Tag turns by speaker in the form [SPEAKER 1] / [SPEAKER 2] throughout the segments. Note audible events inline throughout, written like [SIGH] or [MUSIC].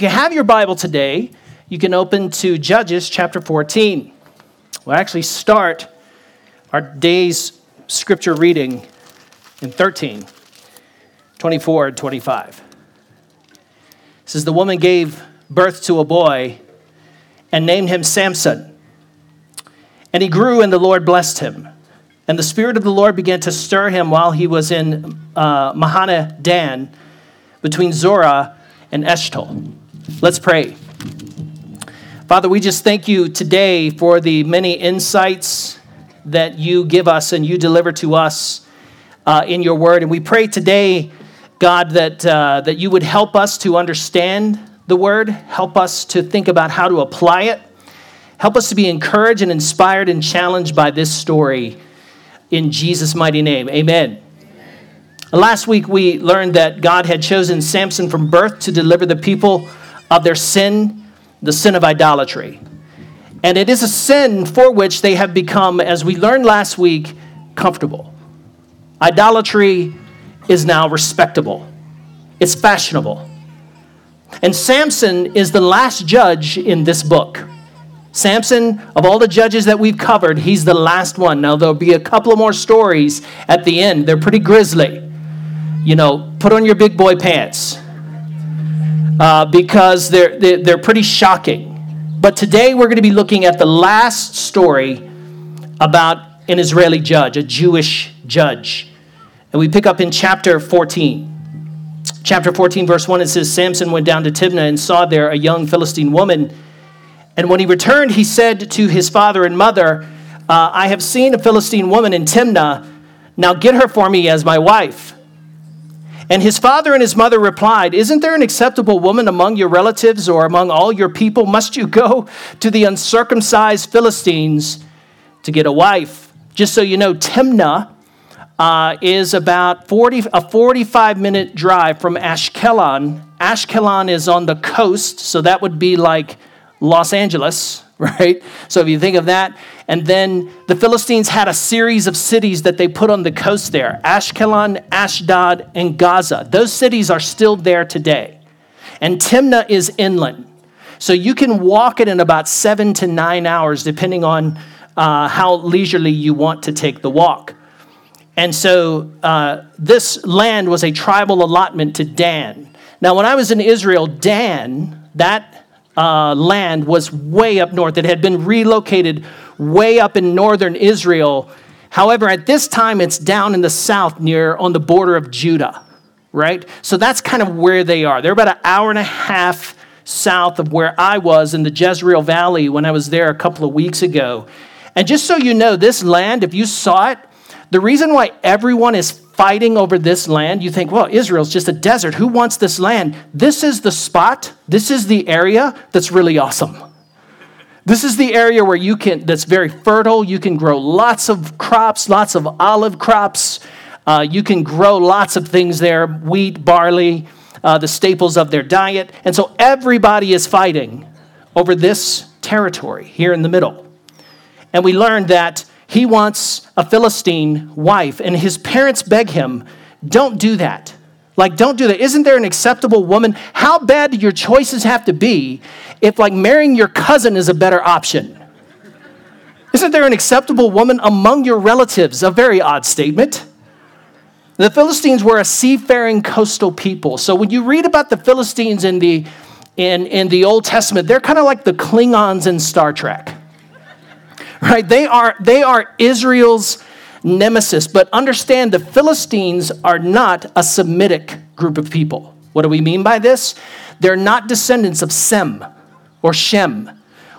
[SPEAKER 1] If you have your Bible today, you can open to Judges chapter 14. We'll actually start our day's scripture reading in 13, 24, and 25. It says, The woman gave birth to a boy and named him Samson. And he grew, and the Lord blessed him. And the Spirit of the Lord began to stir him while he was in uh, Mahaneh Dan between Zorah and Eshtaol. Let's pray. Father, we just thank you today for the many insights that you give us and you deliver to us uh, in your word. And we pray today, God, that, uh, that you would help us to understand the word, help us to think about how to apply it, help us to be encouraged and inspired and challenged by this story. In Jesus' mighty name, amen. Last week, we learned that God had chosen Samson from birth to deliver the people of their sin the sin of idolatry. And it is a sin for which they have become, as we learned last week, comfortable. Idolatry is now respectable, it's fashionable. And Samson is the last judge in this book. Samson, of all the judges that we've covered, he's the last one. Now, there'll be a couple of more stories at the end. They're pretty grisly. You know, put on your big boy pants uh, because they're, they're pretty shocking. But today we're going to be looking at the last story about an Israeli judge, a Jewish judge. And we pick up in chapter 14. Chapter 14, verse 1, it says Samson went down to Timnah and saw there a young Philistine woman. And when he returned, he said to his father and mother, uh, I have seen a Philistine woman in Timnah. Now get her for me as my wife. And his father and his mother replied, Isn't there an acceptable woman among your relatives or among all your people? Must you go to the uncircumcised Philistines to get a wife? Just so you know, Timnah uh, is about 40, a 45 minute drive from Ashkelon. Ashkelon is on the coast, so that would be like Los Angeles, [LAUGHS] right? So if you think of that, and then the Philistines had a series of cities that they put on the coast there Ashkelon, Ashdod, and Gaza. Those cities are still there today. And Timnah is inland. So you can walk it in about seven to nine hours, depending on uh, how leisurely you want to take the walk. And so uh, this land was a tribal allotment to Dan. Now, when I was in Israel, Dan, that uh, land was way up north. It had been relocated way up in northern Israel. However, at this time, it's down in the south near on the border of Judah, right? So that's kind of where they are. They're about an hour and a half south of where I was in the Jezreel Valley when I was there a couple of weeks ago. And just so you know, this land, if you saw it, the reason why everyone is fighting over this land, you think, well, Israel's just a desert. Who wants this land? This is the spot, this is the area that's really awesome. This is the area where you can, that's very fertile. You can grow lots of crops, lots of olive crops. Uh, you can grow lots of things there wheat, barley, uh, the staples of their diet. And so everybody is fighting over this territory here in the middle. And we learned that he wants a Philistine wife, and his parents beg him, don't do that. Like, don't do that. Isn't there an acceptable woman? How bad do your choices have to be if, like, marrying your cousin is a better option? Isn't there an acceptable woman among your relatives? A very odd statement. The Philistines were a seafaring coastal people. So when you read about the Philistines in the, in, in the Old Testament, they're kind of like the Klingons in Star Trek right? They are, they are Israel's nemesis. But understand the Philistines are not a Semitic group of people. What do we mean by this? They're not descendants of Sem or Shem,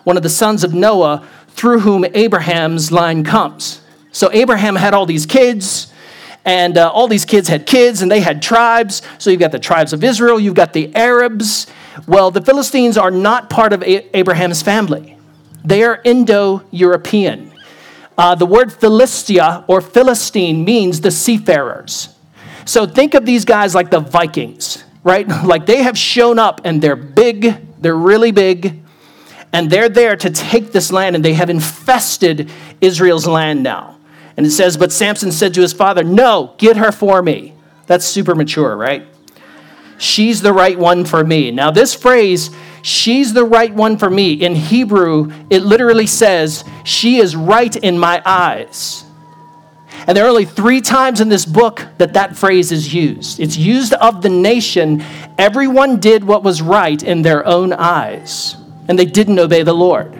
[SPEAKER 1] one of the sons of Noah through whom Abraham's line comes. So Abraham had all these kids, and uh, all these kids had kids, and they had tribes. So you've got the tribes of Israel, you've got the Arabs. Well, the Philistines are not part of A- Abraham's family. They are Indo European. Uh, the word Philistia or Philistine means the seafarers. So think of these guys like the Vikings, right? [LAUGHS] Like they have shown up and they're big, they're really big, and they're there to take this land and they have infested Israel's land now. And it says, But Samson said to his father, No, get her for me. That's super mature, right? She's the right one for me. Now, this phrase, she's the right one for me, in Hebrew, it literally says, she is right in my eyes. And there are only three times in this book that that phrase is used. It's used of the nation. Everyone did what was right in their own eyes, and they didn't obey the Lord.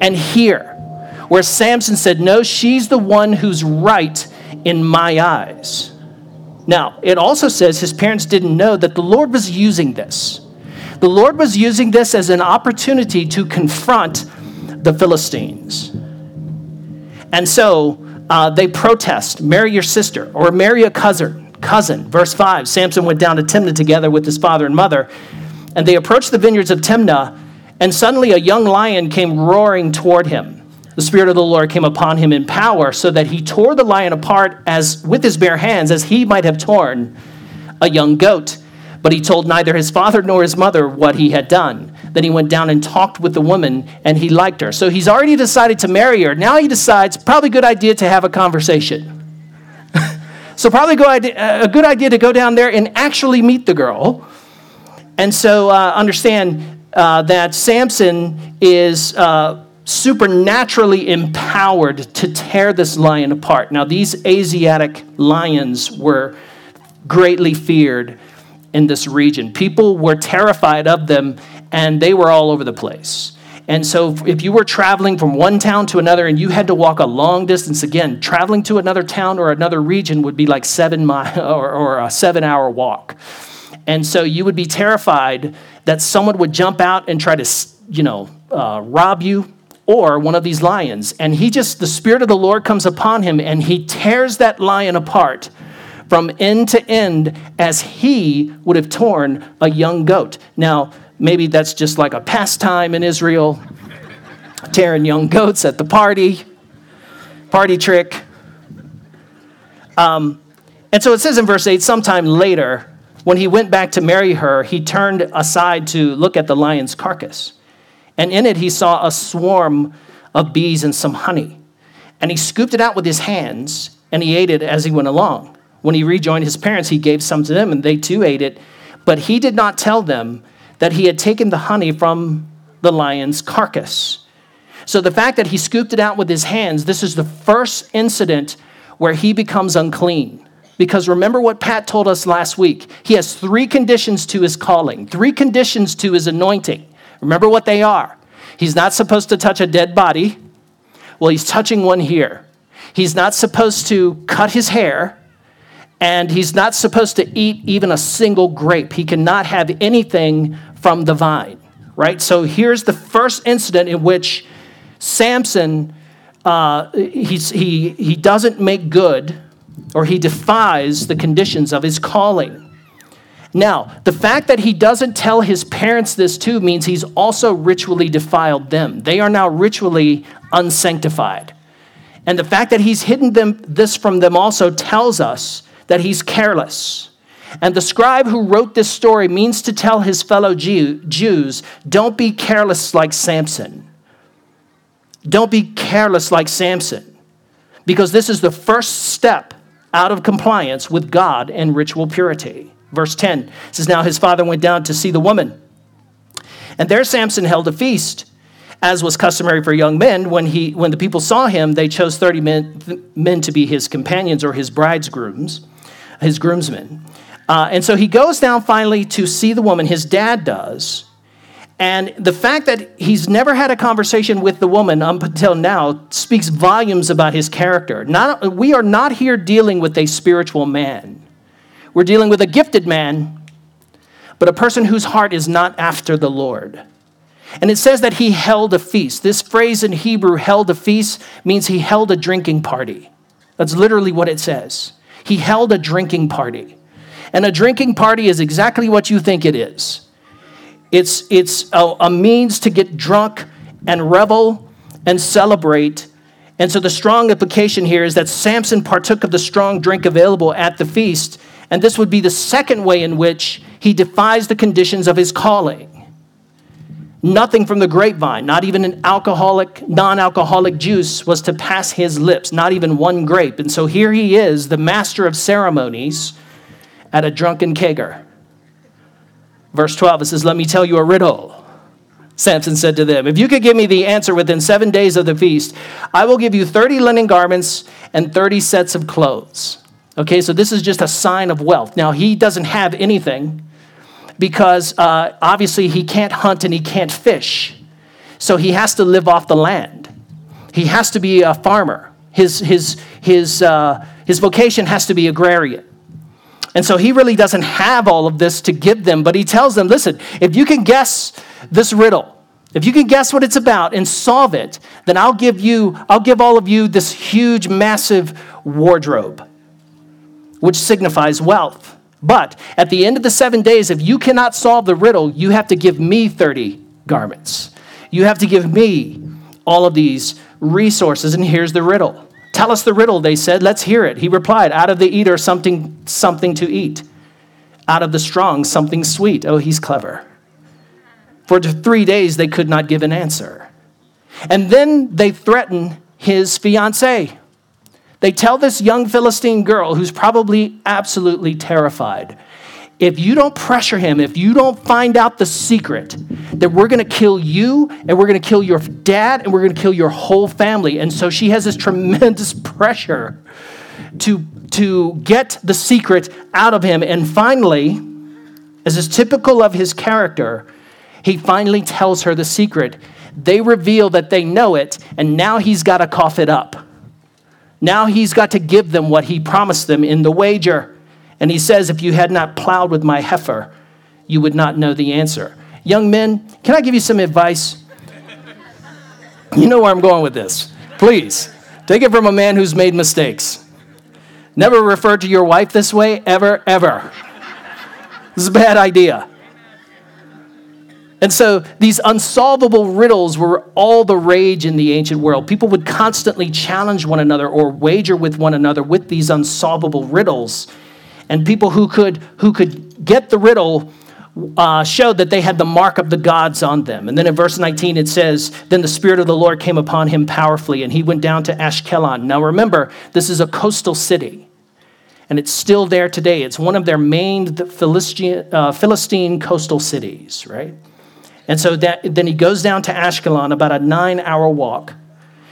[SPEAKER 1] And here, where Samson said, No, she's the one who's right in my eyes. Now, it also says his parents didn't know that the Lord was using this. The Lord was using this as an opportunity to confront the Philistines. And so uh, they protest marry your sister or marry a cousin. Cousin. Verse 5 Samson went down to Timnah together with his father and mother, and they approached the vineyards of Timnah, and suddenly a young lion came roaring toward him the spirit of the lord came upon him in power so that he tore the lion apart as with his bare hands as he might have torn a young goat. But he told neither his father nor his mother what he had done. Then he went down and talked with the woman and he liked her. So he's already decided to marry her. Now he decides probably a good idea to have a conversation. [LAUGHS] So probably a good idea to go down there and actually meet the girl. And so uh, understand uh, that samson is uh, supernaturally empowered to tear this lion apart. Now, these Asiatic lions were greatly feared in this region. People were terrified of them, and they were all over the place. And so, if you were traveling from one town to another and you had to walk a long distance, again, traveling to another town or another region would be like seven mile [LAUGHS] or, or a seven hour walk. And so, you would be terrified that someone would jump out and try to, you know, uh, rob you, or one of these lions. And he just, the Spirit of the Lord comes upon him and he tears that lion apart from end to end as he would have torn a young goat. Now, maybe that's just like a pastime in Israel, tearing young goats at the party, party trick. Um, and so it says in verse 8, sometime later, when he went back to marry her, he turned aside to look at the lion's carcass. And in it, he saw a swarm of bees and some honey. And he scooped it out with his hands, and he ate it as he went along. When he rejoined his parents, he gave some to them, and they too ate it. But he did not tell them that he had taken the honey from the lion's carcass. So the fact that he scooped it out with his hands, this is the first incident where he becomes unclean. Because remember what Pat told us last week. He has three conditions to his calling, three conditions to his anointing. Remember what they are. He's not supposed to touch a dead body. Well, he's touching one here. He's not supposed to cut his hair, and he's not supposed to eat even a single grape. He cannot have anything from the vine, right? So here's the first incident in which Samson uh, he, he doesn't make good or he defies the conditions of his calling. Now, the fact that he doesn't tell his parents this too means he's also ritually defiled them. They are now ritually unsanctified. And the fact that he's hidden them, this from them also tells us that he's careless. And the scribe who wrote this story means to tell his fellow Jew, Jews don't be careless like Samson. Don't be careless like Samson, because this is the first step out of compliance with God and ritual purity. Verse 10 says, Now his father went down to see the woman. And there Samson held a feast, as was customary for young men. When, he, when the people saw him, they chose 30 men, men to be his companions or his bridegrooms, his groomsmen. Uh, and so he goes down finally to see the woman, his dad does. And the fact that he's never had a conversation with the woman up until now speaks volumes about his character. Not, we are not here dealing with a spiritual man. We're dealing with a gifted man, but a person whose heart is not after the Lord. And it says that he held a feast. This phrase in Hebrew, held a feast, means he held a drinking party. That's literally what it says. He held a drinking party. And a drinking party is exactly what you think it is it's, it's a, a means to get drunk and revel and celebrate. And so the strong implication here is that Samson partook of the strong drink available at the feast and this would be the second way in which he defies the conditions of his calling. Nothing from the grapevine, not even an alcoholic, non alcoholic juice was to pass his lips, not even one grape. And so here he is, the master of ceremonies, at a drunken kegger. Verse 12, it says, Let me tell you a riddle. Samson said to them, If you could give me the answer within seven days of the feast, I will give you 30 linen garments and 30 sets of clothes. Okay, so this is just a sign of wealth. Now, he doesn't have anything because uh, obviously he can't hunt and he can't fish. So he has to live off the land. He has to be a farmer. His, his, his, uh, his vocation has to be agrarian. And so he really doesn't have all of this to give them, but he tells them listen, if you can guess this riddle, if you can guess what it's about and solve it, then I'll give you, I'll give all of you this huge, massive wardrobe, which signifies wealth. But at the end of the seven days, if you cannot solve the riddle, you have to give me 30 garments. You have to give me all of these resources. And here's the riddle Tell us the riddle, they said. Let's hear it. He replied, Out of the eater, something, something to eat. Out of the strong, something sweet. Oh, he's clever. For three days, they could not give an answer. And then they threaten his fiancee. They tell this young Philistine girl, who's probably absolutely terrified, if you don't pressure him, if you don't find out the secret, that we're going to kill you and we're going to kill your dad and we're going to kill your whole family. And so she has this tremendous [LAUGHS] pressure to, to get the secret out of him. And finally, as is typical of his character, he finally tells her the secret. They reveal that they know it, and now he's got to cough it up. Now he's got to give them what he promised them in the wager. And he says, If you had not plowed with my heifer, you would not know the answer. Young men, can I give you some advice? You know where I'm going with this. Please, take it from a man who's made mistakes. Never refer to your wife this way, ever, ever. This is a bad idea. And so these unsolvable riddles were all the rage in the ancient world. People would constantly challenge one another or wager with one another with these unsolvable riddles and people who could, who could get the riddle uh, showed that they had the mark of the gods on them. And then in verse 19 it says, Then the Spirit of the Lord came upon him powerfully, and he went down to Ashkelon. Now remember, this is a coastal city, and it's still there today. It's one of their main Philistine, uh, Philistine coastal cities, right? And so that, then he goes down to Ashkelon, about a nine hour walk.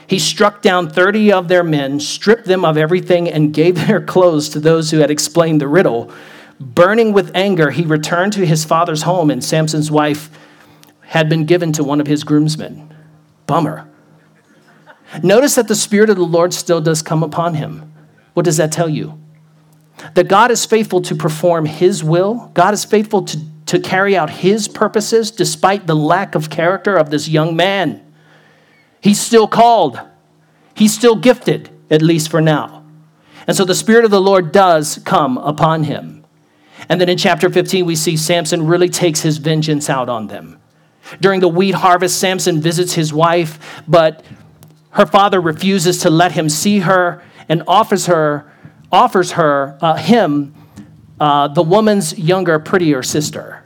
[SPEAKER 1] He struck down 30 of their men, stripped them of everything, and gave [LAUGHS] their clothes to those who had explained the riddle. Burning with anger, he returned to his father's home, and Samson's wife had been given to one of his groomsmen. Bummer. Notice that the Spirit of the Lord still does come upon him. What does that tell you? That God is faithful to perform his will, God is faithful to, to carry out his purposes despite the lack of character of this young man. He's still called, he's still gifted, at least for now. And so the Spirit of the Lord does come upon him. And then in chapter 15, we see Samson really takes his vengeance out on them. During the wheat harvest, Samson visits his wife, but her father refuses to let him see her and offers her, offers her uh, him, uh, the woman's younger, prettier sister.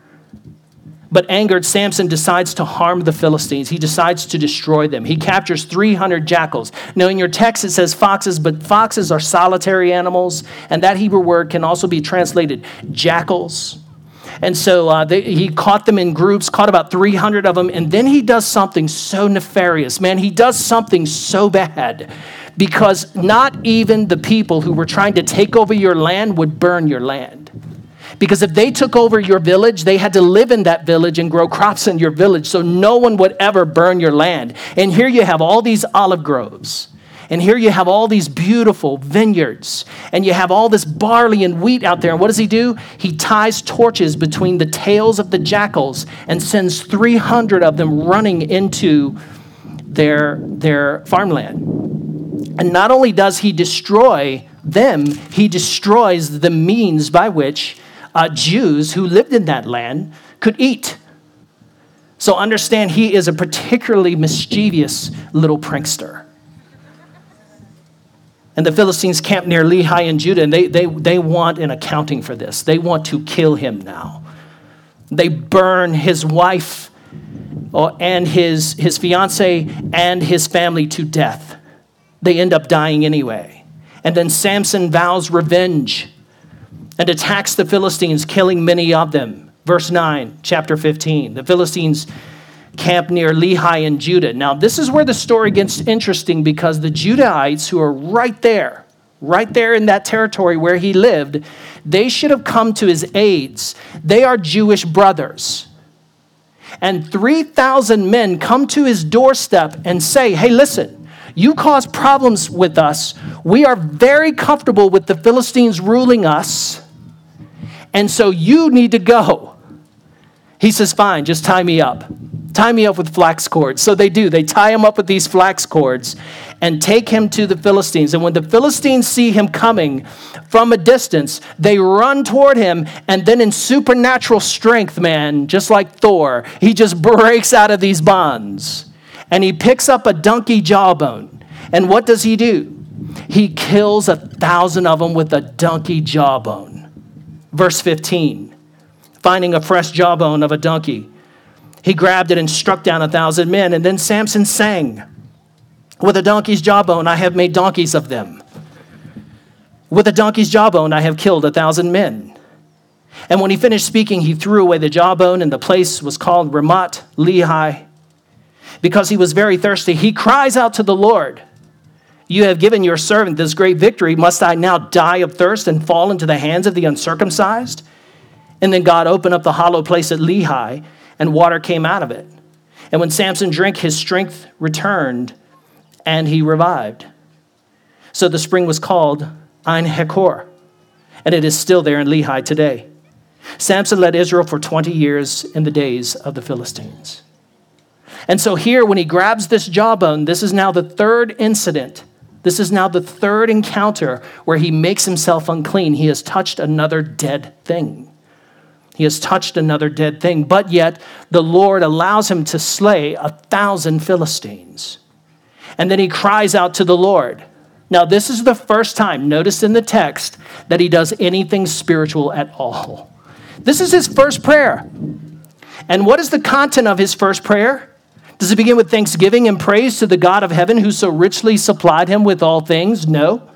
[SPEAKER 1] But angered, Samson decides to harm the Philistines. He decides to destroy them. He captures 300 jackals. Now, in your text, it says foxes, but foxes are solitary animals, and that Hebrew word can also be translated jackals. And so uh, they, he caught them in groups, caught about 300 of them, and then he does something so nefarious. Man, he does something so bad because not even the people who were trying to take over your land would burn your land. Because if they took over your village, they had to live in that village and grow crops in your village, so no one would ever burn your land. And here you have all these olive groves. And here you have all these beautiful vineyards, and you have all this barley and wheat out there. And what does he do? He ties torches between the tails of the jackals and sends 300 of them running into their, their farmland. And not only does he destroy them, he destroys the means by which uh, Jews who lived in that land could eat. So understand, he is a particularly mischievous little prankster. And the Philistines camp near Lehi in Judah, and they, they, they want an accounting for this. They want to kill him now. They burn his wife uh, and his, his fiance and his family to death. They end up dying anyway. And then Samson vows revenge and attacks the Philistines, killing many of them. Verse 9, chapter 15. The Philistines camp near Lehi in Judah. Now, this is where the story gets interesting because the Judahites, who are right there, right there in that territory where he lived, they should have come to his aids. They are Jewish brothers. And 3,000 men come to his doorstep and say, Hey, listen, you cause problems with us. We are very comfortable with the Philistines ruling us. And so you need to go. He says, Fine, just tie me up. Tie me up with flax cords. So they do. They tie him up with these flax cords and take him to the Philistines. And when the Philistines see him coming from a distance, they run toward him. And then, in supernatural strength, man, just like Thor, he just breaks out of these bonds. And he picks up a donkey jawbone. And what does he do? He kills a thousand of them with a donkey jawbone. Verse 15 finding a fresh jawbone of a donkey he grabbed it and struck down a thousand men. And then Samson sang, With a donkey's jawbone, I have made donkeys of them. With a donkey's jawbone, I have killed a thousand men. And when he finished speaking, he threw away the jawbone, and the place was called Ramath Lehi. Because he was very thirsty, he cries out to the Lord, You have given your servant this great victory. Must I now die of thirst and fall into the hands of the uncircumcised? And then God opened up the hollow place at Lehi and water came out of it. And when Samson drank, his strength returned and he revived. So the spring was called Ein Hakkore, and it is still there in Lehi today. Samson led Israel for 20 years in the days of the Philistines. And so here, when he grabs this jawbone, this is now the third incident. This is now the third encounter where he makes himself unclean. He has touched another dead thing. He has touched another dead thing, but yet the Lord allows him to slay a thousand Philistines. And then he cries out to the Lord. Now, this is the first time, notice in the text, that he does anything spiritual at all. This is his first prayer. And what is the content of his first prayer? Does it begin with thanksgiving and praise to the God of heaven who so richly supplied him with all things? No.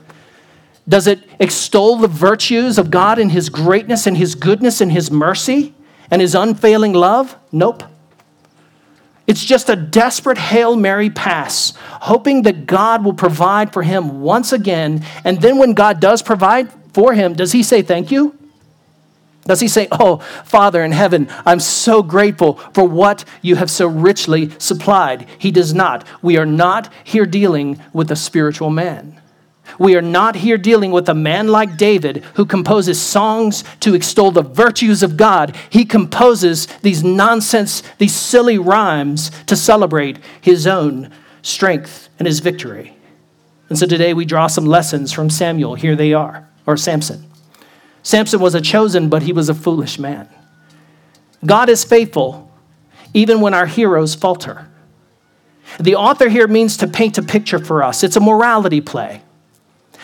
[SPEAKER 1] Does it extol the virtues of God and His greatness and His goodness and His mercy and His unfailing love? Nope. It's just a desperate Hail Mary pass, hoping that God will provide for him once again. And then when God does provide for him, does he say thank you? Does he say, Oh, Father in heaven, I'm so grateful for what you have so richly supplied? He does not. We are not here dealing with a spiritual man. We are not here dealing with a man like David who composes songs to extol the virtues of God. He composes these nonsense, these silly rhymes to celebrate his own strength and his victory. And so today we draw some lessons from Samuel. Here they are, or Samson. Samson was a chosen, but he was a foolish man. God is faithful even when our heroes falter. The author here means to paint a picture for us, it's a morality play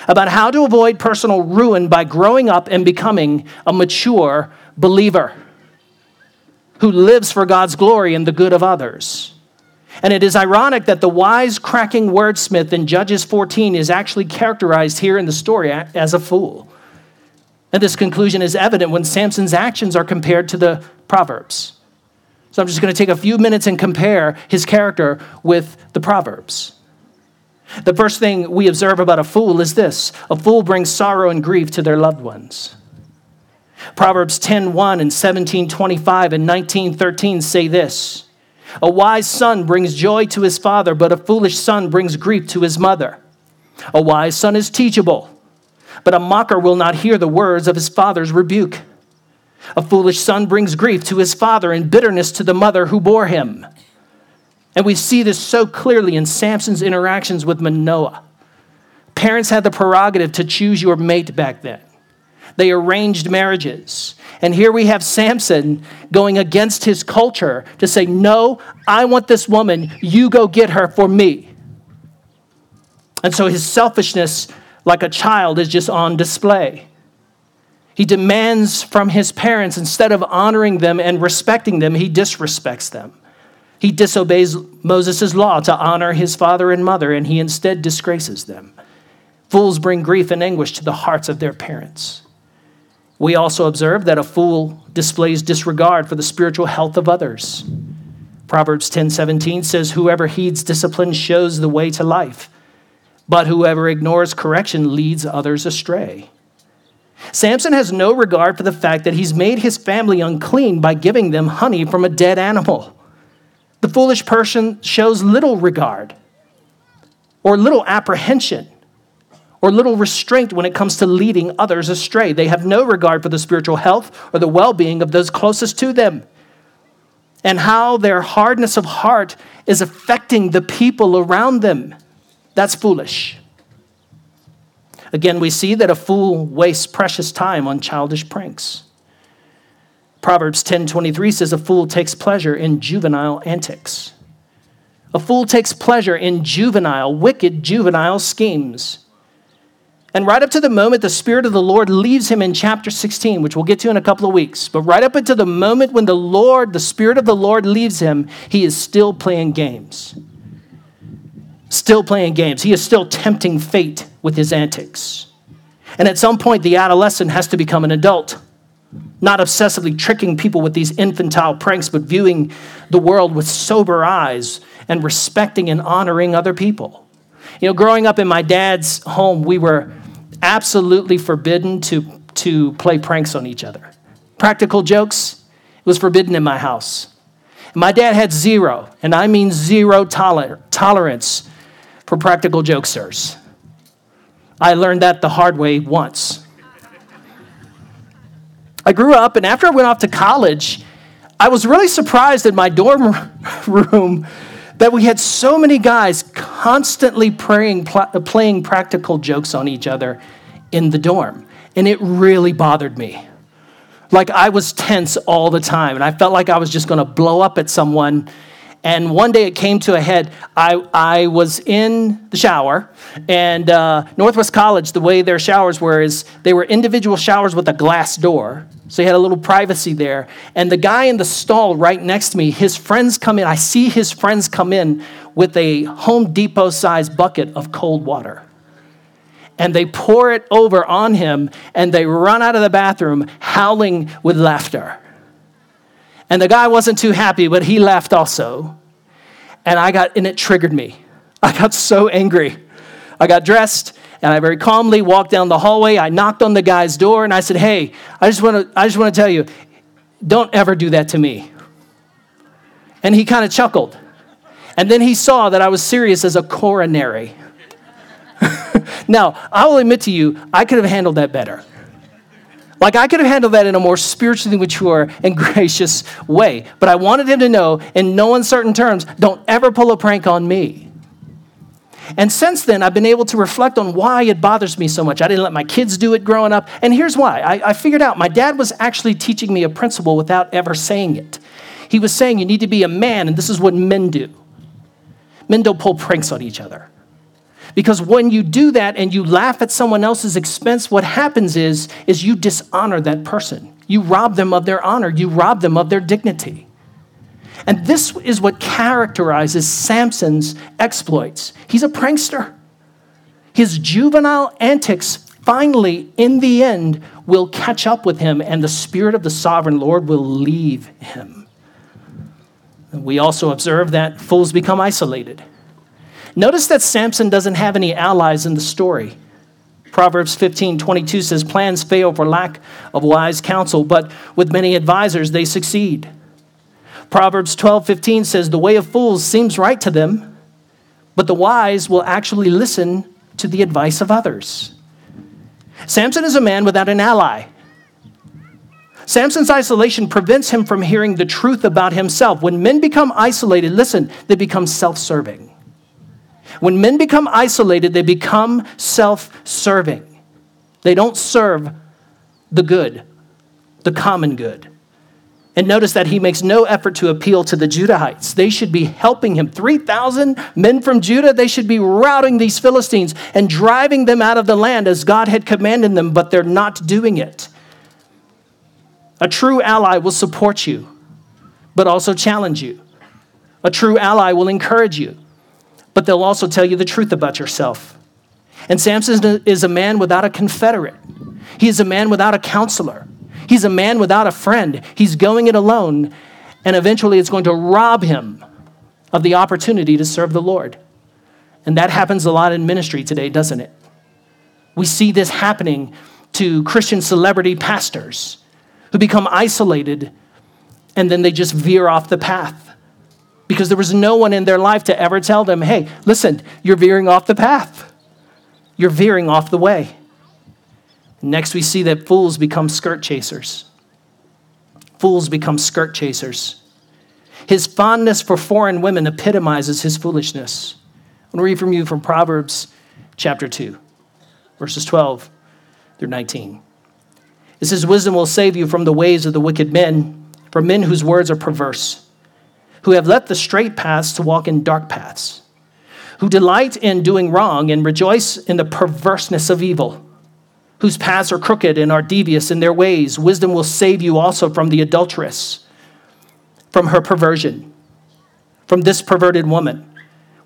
[SPEAKER 1] about how to avoid personal ruin by growing up and becoming a mature believer who lives for God's glory and the good of others. And it is ironic that the wise, cracking wordsmith in Judges 14 is actually characterized here in the story as a fool. And this conclusion is evident when Samson's actions are compared to the Proverbs. So I'm just going to take a few minutes and compare his character with the Proverbs. The first thing we observe about a fool is this a fool brings sorrow and grief to their loved ones. Proverbs 10:1 and 17:25 and 19:13 say this. A wise son brings joy to his father, but a foolish son brings grief to his mother. A wise son is teachable, but a mocker will not hear the words of his father's rebuke. A foolish son brings grief to his father and bitterness to the mother who bore him. And we see this so clearly in Samson's interactions with Manoah. Parents had the prerogative to choose your mate back then. They arranged marriages. And here we have Samson going against his culture to say, No, I want this woman. You go get her for me. And so his selfishness, like a child, is just on display. He demands from his parents, instead of honoring them and respecting them, he disrespects them. He disobeys Moses' law to honor his father and mother, and he instead disgraces them. Fools bring grief and anguish to the hearts of their parents. We also observe that a fool displays disregard for the spiritual health of others. Proverbs 10:17 says whoever heeds discipline shows the way to life, but whoever ignores correction leads others astray. Samson has no regard for the fact that he's made his family unclean by giving them honey from a dead animal. The foolish person shows little regard or little apprehension or little restraint when it comes to leading others astray. They have no regard for the spiritual health or the well being of those closest to them, and how their hardness of heart is affecting the people around them. That's foolish. Again, we see that a fool wastes precious time on childish pranks. Proverbs 10:23 says a fool takes pleasure in juvenile antics. A fool takes pleasure in juvenile, wicked juvenile schemes. And right up to the moment the Spirit of the Lord leaves him in chapter 16, which we'll get to in a couple of weeks, but right up until the moment when the Lord, the Spirit of the Lord leaves him, he is still playing games. Still playing games. He is still tempting fate with his antics. And at some point, the adolescent has to become an adult, not obsessively tricking people with these infantile pranks, but viewing the world with sober eyes and respecting and honoring other people. You know, growing up in my dad's home, we were absolutely forbidden to, to play pranks on each other. Practical jokes, it was forbidden in my house. My dad had zero, and I mean zero toler- tolerance for practical jokesters. I learned that the hard way once. I grew up, and after I went off to college, I was really surprised in my dorm [LAUGHS] room that we had so many guys constantly praying, pl- playing practical jokes on each other in the dorm. And it really bothered me. Like I was tense all the time, and I felt like I was just gonna blow up at someone. And one day it came to a head. I, I was in the shower, and uh, Northwest College, the way their showers were, is they were individual showers with a glass door. So you had a little privacy there. And the guy in the stall right next to me, his friends come in. I see his friends come in with a Home Depot sized bucket of cold water and they pour it over on him and they run out of the bathroom howling with laughter. And the guy wasn't too happy, but he laughed also. And I got, and it triggered me. [LAUGHS] I got so angry. I got dressed and I very calmly walked down the hallway. I knocked on the guy's door and I said, Hey, I just want to, I just want to tell you, don't ever do that to me. And he kind of chuckled. And then he saw that I was serious as a coronary. [LAUGHS] now, I will admit to you, I could have handled that better. Like, I could have handled that in a more spiritually mature and [LAUGHS] gracious way. But I wanted him to know, in no uncertain terms, don't ever pull a prank on me. And since then, I've been able to reflect on why it bothers me so much. I didn't let my kids do it growing up. And here's why I, I figured out my dad was actually teaching me a principle without ever saying it. He was saying, You need to be a man, and this is what men do. Men don't pull pranks on each other. Because when you do that and you laugh at someone else's expense, what happens is, is you dishonor that person. You rob them of their honor, you rob them of their dignity. And this is what characterizes Samson's exploits. He's a prankster. His juvenile antics finally, in the end, will catch up with him, and the Spirit of the sovereign Lord will leave him. We also observe that fools become isolated. Notice that Samson doesn't have any allies in the story. Proverbs 15 22 says, Plans fail for lack of wise counsel, but with many advisors they succeed. Proverbs 12 15 says, The way of fools seems right to them, but the wise will actually listen to the advice of others. Samson is a man without an ally. Samson's isolation prevents him from hearing the truth about himself. When men become isolated, listen, they become self serving. When men become isolated, they become self serving. They don't serve the good, the common good. And notice that he makes no effort to appeal to the Judahites. They should be helping him. 3,000 men from Judah, they should be routing these Philistines and driving them out of the land as God had commanded them, but they're not doing it. A true ally will support you, but also challenge you. A true ally will encourage you, but they'll also tell you the truth about yourself. And Samson is a man without a confederate, he is a man without a counselor. He's a man without a friend. He's going it alone, and eventually it's going to rob him of the opportunity to serve the Lord. And that happens a lot in ministry today, doesn't it? We see this happening to Christian celebrity pastors who become isolated and then they just veer off the path because there was no one in their life to ever tell them, hey, listen, you're veering off the path. You're veering off the way. Next, we see that fools become skirt chasers. Fools become skirt chasers. His fondness for foreign women epitomizes his foolishness. I'm going to read from you from Proverbs chapter 2, verses 12 through 19. It says, Wisdom will save you from the ways of the wicked men, from men whose words are perverse, who have left the straight paths to walk in dark paths, who delight in doing wrong and rejoice in the perverseness of evil whose paths are crooked and are devious in their ways. Wisdom will save you also from the adulteress, from her perversion, from this perverted woman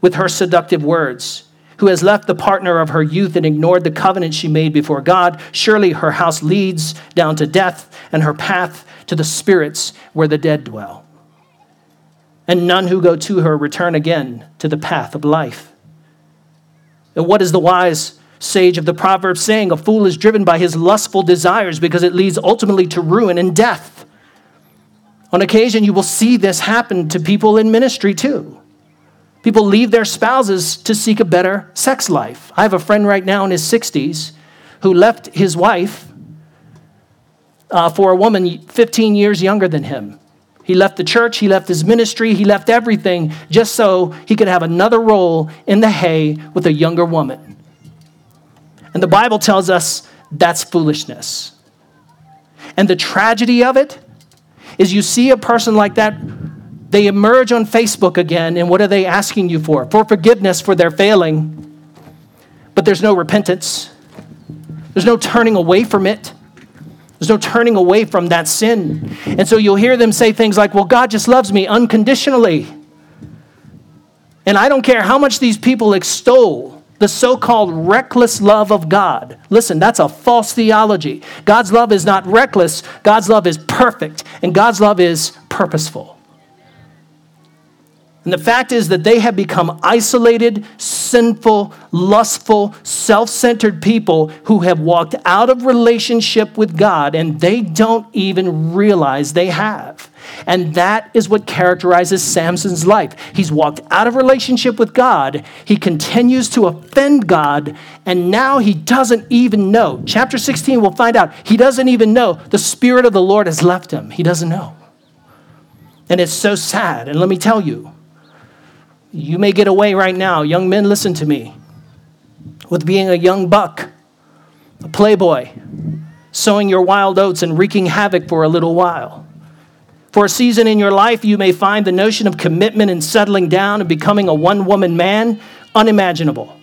[SPEAKER 1] with her seductive words, who has left the partner of her youth and ignored the covenant she made before God. Surely her house leads down to death, and her path to the spirits where the dead dwell. And none who go to her return again to the path of life. And what is the wise? sage of the proverb saying, A fool is driven by his lustful desires because it leads ultimately to ruin and death. On occasion, you will see this happen to people in ministry too. People leave their spouses to seek a better sex life. I have a friend right now in his 60s who left his wife uh, for a woman 15 years younger than him. He left the church, he left his ministry, he left everything just so he could have another roll in the hay with a younger woman. And the Bible tells us that's foolishness. And the tragedy of it is you see a person like that, they emerge on Facebook again, and what are they asking you for? For forgiveness for their failing. But there's no repentance, there's no turning away from it. There's no turning away from that sin. And so you'll hear them say things like, Well, God just loves me unconditionally. And I don't care how much these people extol the so called reckless love of God. Listen, that's a false theology. God's love is not reckless, God's love is perfect, and God's love is purposeful. And the fact is that they have become isolated, sinful, lustful, self centered people who have walked out of relationship with God and they don't even realize they have. And that is what characterizes Samson's life. He's walked out of relationship with God, he continues to offend God, and now he doesn't even know. Chapter 16, we'll find out, he doesn't even know the Spirit of the Lord has left him. He doesn't know. And it's so sad. And let me tell you, you may get away right now, young men, listen to me, with being a young buck, a playboy, sowing your wild oats and wreaking havoc for a little while. For a season in your life, you may find the notion of commitment and settling down and becoming a one woman man unimaginable.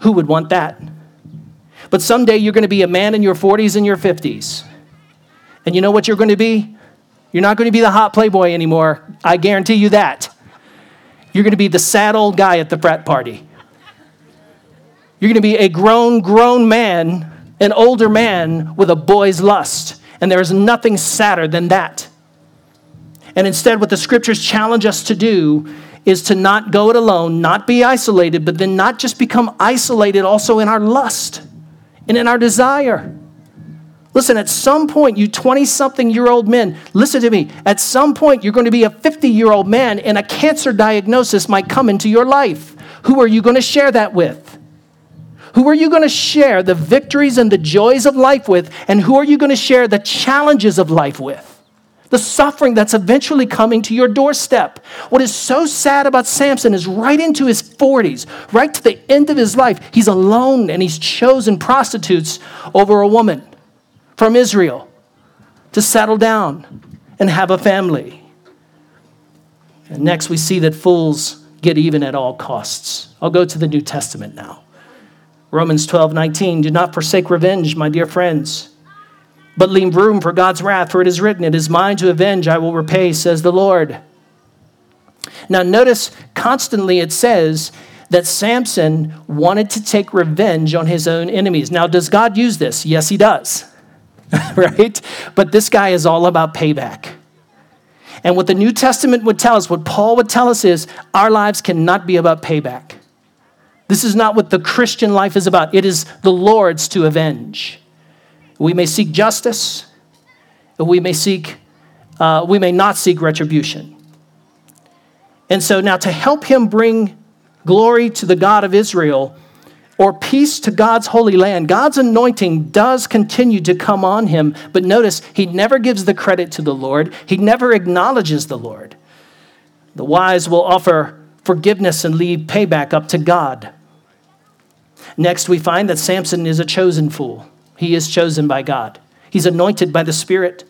[SPEAKER 1] Who would want that? But someday you're going to be a man in your 40s and your 50s. And you know what you're going to be? You're not going to be the hot playboy anymore. I guarantee you that. You're going to be the sad old guy at the frat party. You're going to be a grown, grown man, an older man with a boy's lust. And there is nothing sadder than that. And instead, what the scriptures challenge us to do is to not go it alone, not be isolated, but then not just become isolated also in our lust and in our desire. Listen, at some point, you 20 something year old men, listen to me. At some point, you're going to be a 50 year old man, and a cancer diagnosis might come into your life. Who are you going to share that with? Who are you going to share the victories and the joys of life with? And who are you going to share the challenges of life with? The suffering that's eventually coming to your doorstep. What is so sad about Samson is right into his 40s, right to the end of his life, he's alone and he's chosen prostitutes over a woman from Israel to settle down and have a family. And next, we see that fools get even at all costs. I'll go to the New Testament now. Romans 12, 19. Do not forsake revenge, my dear friends, but leave room for God's wrath, for it is written, It is mine to avenge, I will repay, says the Lord. Now, notice constantly it says that Samson wanted to take revenge on his own enemies. Now, does God use this? Yes, he does. [LAUGHS] right? But this guy is all about payback. And what the New Testament would tell us, what Paul would tell us is our lives cannot be about payback. This is not what the Christian life is about. It is the Lord's to avenge. We may seek justice, we may seek, uh, we may not seek retribution. And so now to help him bring glory to the God of Israel, or peace to God's holy land. God's anointing does continue to come on him, but notice he never gives the credit to the Lord, he never acknowledges the Lord. The wise will offer forgiveness and leave payback up to God. Next, we find that Samson is a chosen fool. He is chosen by God. He's anointed by the Spirit.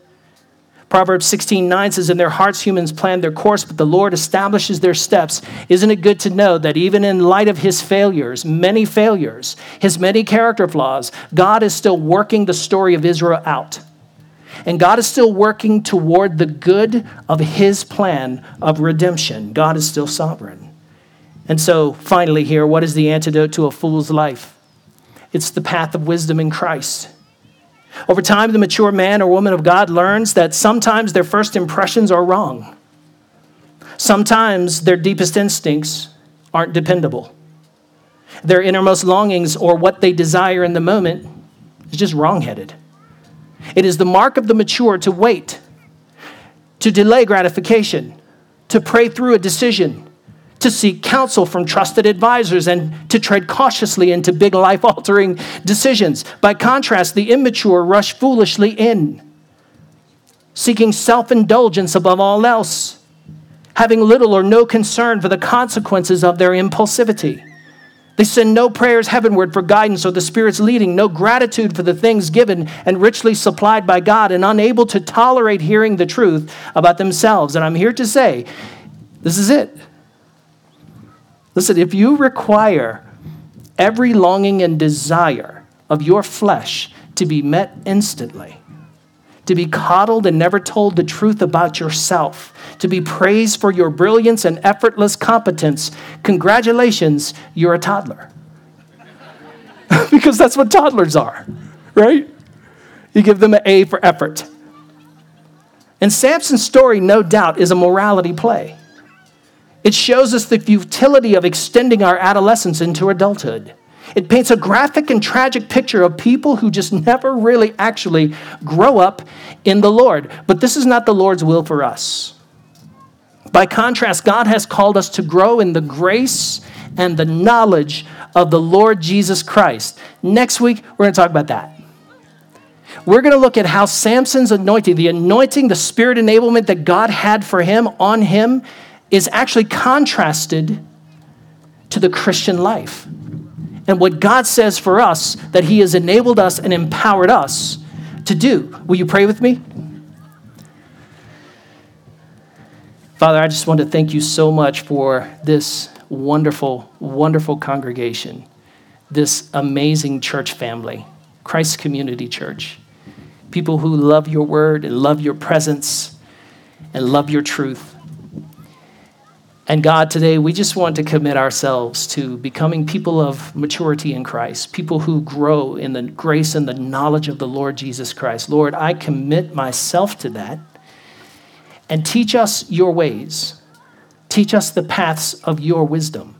[SPEAKER 1] Proverbs 16 9 says, In their hearts, humans plan their course, but the Lord establishes their steps. Isn't it good to know that even in light of his failures, many failures, his many character flaws, God is still working the story of Israel out? And God is still working toward the good of his plan of redemption. God is still sovereign. And so, finally, here, what is the antidote to a fool's life? It's the path of wisdom in Christ. Over time, the mature man or woman of God learns that sometimes their first impressions are wrong. Sometimes their deepest instincts aren't dependable. Their innermost longings or what they desire in the moment is just wrongheaded. It is the mark of the mature to wait, to delay gratification, to pray through a decision, to seek counsel from trusted advisors and to tread cautiously into big life altering decisions. By contrast, the immature rush foolishly in, seeking self indulgence above all else, having little or no concern for the consequences of their impulsivity. They send no prayers heavenward for guidance or the Spirit's leading, no gratitude for the things given and richly supplied by God, and unable to tolerate hearing the truth about themselves. And I'm here to say, this is it. Listen, if you require every longing and desire of your flesh to be met instantly, to be coddled and never told the truth about yourself, to be praised for your brilliance and effortless competence, congratulations, you're a toddler. [LAUGHS] because that's what toddlers are, right? You give them an A for effort. And Samson's story, no doubt, is a morality play. It shows us the futility of extending our adolescence into adulthood. It paints a graphic and tragic picture of people who just never really actually grow up in the Lord. But this is not the Lord's will for us. By contrast, God has called us to grow in the grace and the knowledge of the Lord Jesus Christ. Next week, we're going to talk about that. We're going to look at how Samson's anointing, the anointing, the spirit enablement that God had for him on him, is actually contrasted to the Christian life. And what God says for us that He has enabled us and empowered us to do. Will you pray with me? Father, I just want to thank you so much for this wonderful, wonderful congregation, this amazing church family, Christ Community Church. People who love your word and love your presence and love your truth. And God, today we just want to commit ourselves to becoming people of maturity in Christ, people who grow in the grace and the knowledge of the Lord Jesus Christ. Lord, I commit myself to that. And teach us your ways. Teach us the paths of your wisdom.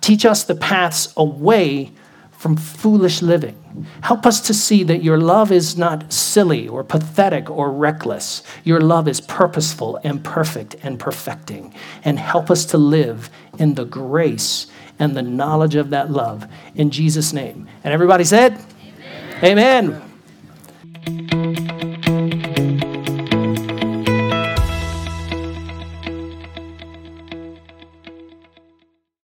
[SPEAKER 1] Teach us the paths away from foolish living. Help us to see that your love is not silly or pathetic or reckless. Your love is purposeful and perfect and perfecting. And help us to live in the grace and the knowledge of that love. In Jesus' name. And everybody said, Amen. Amen.